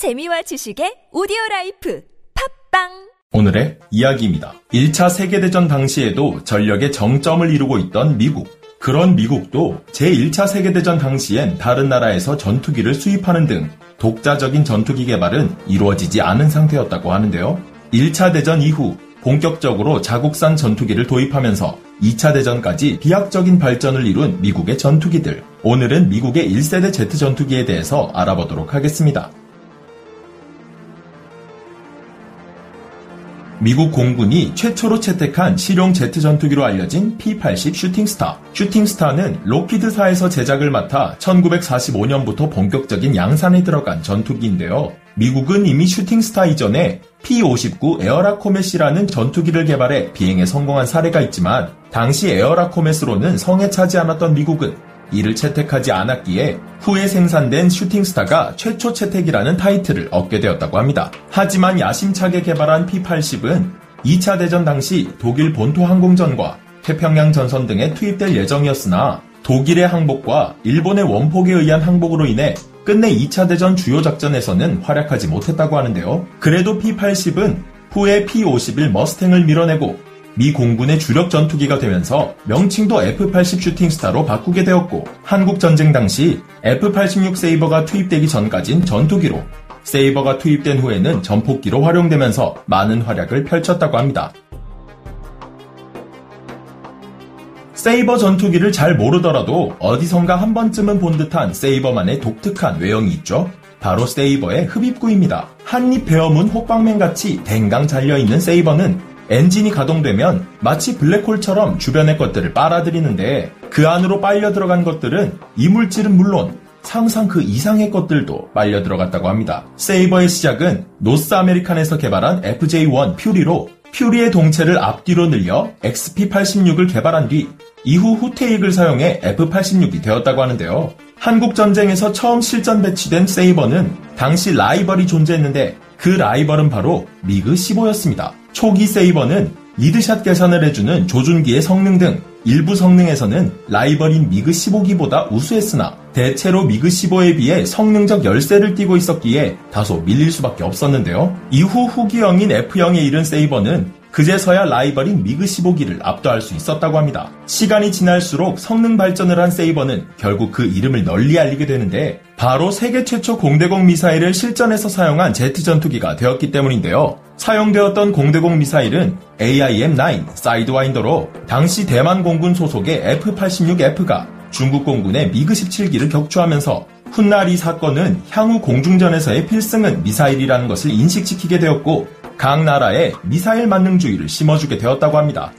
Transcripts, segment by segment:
재미와 지식의 오디오 라이프 팟빵 오늘의 이야기입니다. 1차 세계대전 당시에도 전력의 정점을 이루고 있던 미국. 그런 미국도 제1차 세계대전 당시엔 다른 나라에서 전투기를 수입하는 등 독자적인 전투기 개발은 이루어지지 않은 상태였다고 하는데요. 1차 대전 이후 본격적으로 자국산 전투기를 도입하면서 2차 대전까지 비약적인 발전을 이룬 미국의 전투기들. 오늘은 미국의 1세대 제트 전투기에 대해서 알아보도록 하겠습니다. 미국 공군이 최초로 채택한 실용 제트 전투기로 알려진 P-80 슈팅스타. 슈팅스타는 록히드사에서 제작을 맡아 1945년부터 본격적인 양산에 들어간 전투기인데요. 미국은 이미 슈팅스타 이전에 P-59 에어라코멧이라는 전투기를 개발해 비행에 성공한 사례가 있지만 당시 에어라코멧으로는 성에 차지 않았던 미국은 이를 채택하지 않았기에 후에 생산된 슈팅스타가 최초 채택이라는 타이틀을 얻게 되었다고 합니다. 하지만 야심차게 개발한 P-80은 2차 대전 당시 독일 본토 항공전과 태평양 전선 등에 투입될 예정이었으나 독일의 항복과 일본의 원폭에 의한 항복으로 인해 끝내 2차 대전 주요 작전에서는 활약하지 못했다고 하는데요. 그래도 P-80은 후에 P-51 머스탱을 밀어내고 미 공군의 주력 전투기가 되면서 명칭도 F-80 슈팅스타로 바꾸게 되었고 한국 전쟁 당시 F-86 세이버가 투입되기 전까진 전투기로 세이버가 투입된 후에는 전폭기로 활용되면서 많은 활약을 펼쳤다고 합니다. 세이버 전투기를 잘 모르더라도 어디선가 한 번쯤은 본 듯한 세이버만의 독특한 외형이 있죠. 바로 세이버의 흡입구입니다. 한입 베어문 호빵맨 같이 댕강 잘려있는 세이버는 엔진이 가동되면 마치 블랙홀처럼 주변의 것들을 빨아들이는데 그 안으로 빨려 들어간 것들은 이물질은 물론 상상 그 이상의 것들도 빨려 들어갔다고 합니다. 세이버의 시작은 노스 아메리칸에서 개발한 FJ1 퓨리로 퓨리의 동체를 앞뒤로 늘려 XP86을 개발한 뒤 이후 후퇴익을 사용해 F86이 되었다고 하는데요. 한국 전쟁에서 처음 실전 배치된 세이버는 당시 라이벌이 존재했는데 그 라이벌은 바로 미그 15였습니다. 초기 세이버는 리드샷 계산을 해주는 조준기의 성능 등 일부 성능에서는 라이벌인 미그 15기보다 우수했으나 대체로 미그 15에 비해 성능적 열세를 띠고 있었기에 다소 밀릴 수밖에 없었는데요. 이후 후기형인 F형에 이른 세이버는 그제서야 라이벌인 미그 15기를 압도할 수 있었다고 합니다. 시간이 지날수록 성능 발전을 한 세이버는 결국 그 이름을 널리 알리게 되는데 바로 세계 최초 공대공 미사일을 실전에서 사용한 제트 전투기가 되었기 때문인데요. 사용되었던 공대공 미사일은 AIM-9 사이드와인더로 당시 대만 공군 소속의 F-86F가 중국 공군의 미그 17기를 격추하면서 훗날 이 사건은 향후 공중전에서의 필승은 미사일이라는 것을 인식시키게 되었고 각 나라에 미사일 만능주의를 심어주게 되었다고 합니다.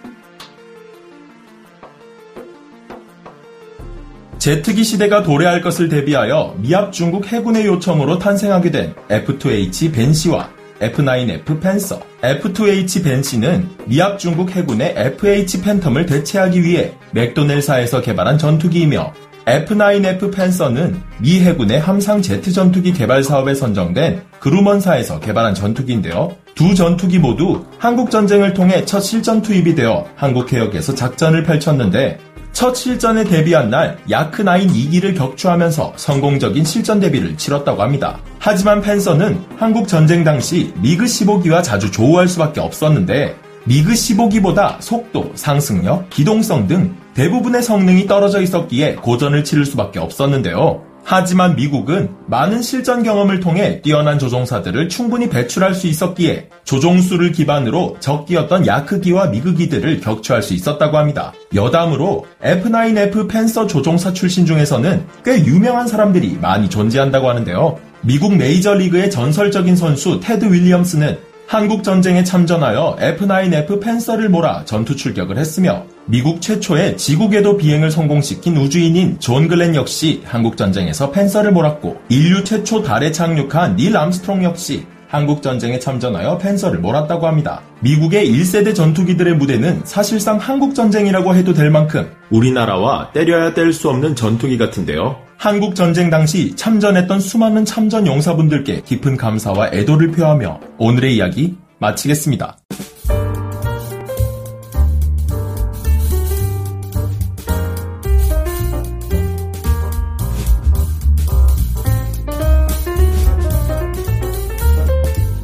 제트기 시대가 도래할 것을 대비하여 미합중국 해군의 요청으로 탄생하게 된 F2H 밴시와 F9F 펜서, F2H 벤시는 미합 중국 해군의 FH 팬텀을 대체하기 위해 맥도넬사에서 개발한 전투기이며 F9F 펜서는 미 해군의 함상 제트 전투기 개발 사업에 선정된 그루먼사에서 개발한 전투기인데요. 두 전투기 모두 한국 전쟁을 통해 첫 실전 투입이 되어 한국 해역에서 작전을 펼쳤는데 첫 실전에 데뷔한 날 야크9 2기를 격추하면서 성공적인 실전 데뷔를 치렀다고 합니다. 하지만 펜서는 한국 전쟁 당시 미그 15기와 자주 조우할 수밖에 없었는데 미그 15기보다 속도, 상승력, 기동성 등 대부분의 성능이 떨어져 있었기에 고전을 치를 수밖에 없었는데요. 하지만 미국은 많은 실전 경험을 통해 뛰어난 조종사들을 충분히 배출할 수 있었기에 조종술을 기반으로 적기였던 야크기와 미그기들을 격추할 수 있었다고 합니다. 여담으로 F9F 팬서 조종사 출신 중에서는 꽤 유명한 사람들이 많이 존재한다고 하는데요. 미국 메이저리그의 전설적인 선수 테드 윌리엄스는 한국 전쟁에 참전하여 F9F 팬서를 몰아 전투 출격을 했으며 미국 최초의 지구 궤도 비행을 성공시킨 우주인인 존 글렌 역시 한국 전쟁에서 팬서를 몰았고 인류 최초 달에 착륙한 닐 암스트롱 역시 한국 전쟁에 참전하여 팬서를 몰았다고 합니다. 미국의 1세대 전투기들의 무대는 사실상 한국 전쟁이라고 해도 될 만큼 우리나라와 떼려야 뗄 수 없는 전투기 같은데요. 한국 전쟁 당시 참전했던 수많은 참전 용사분들께 깊은 감사와 애도를 표하며 오늘의 이야기 마치겠습니다.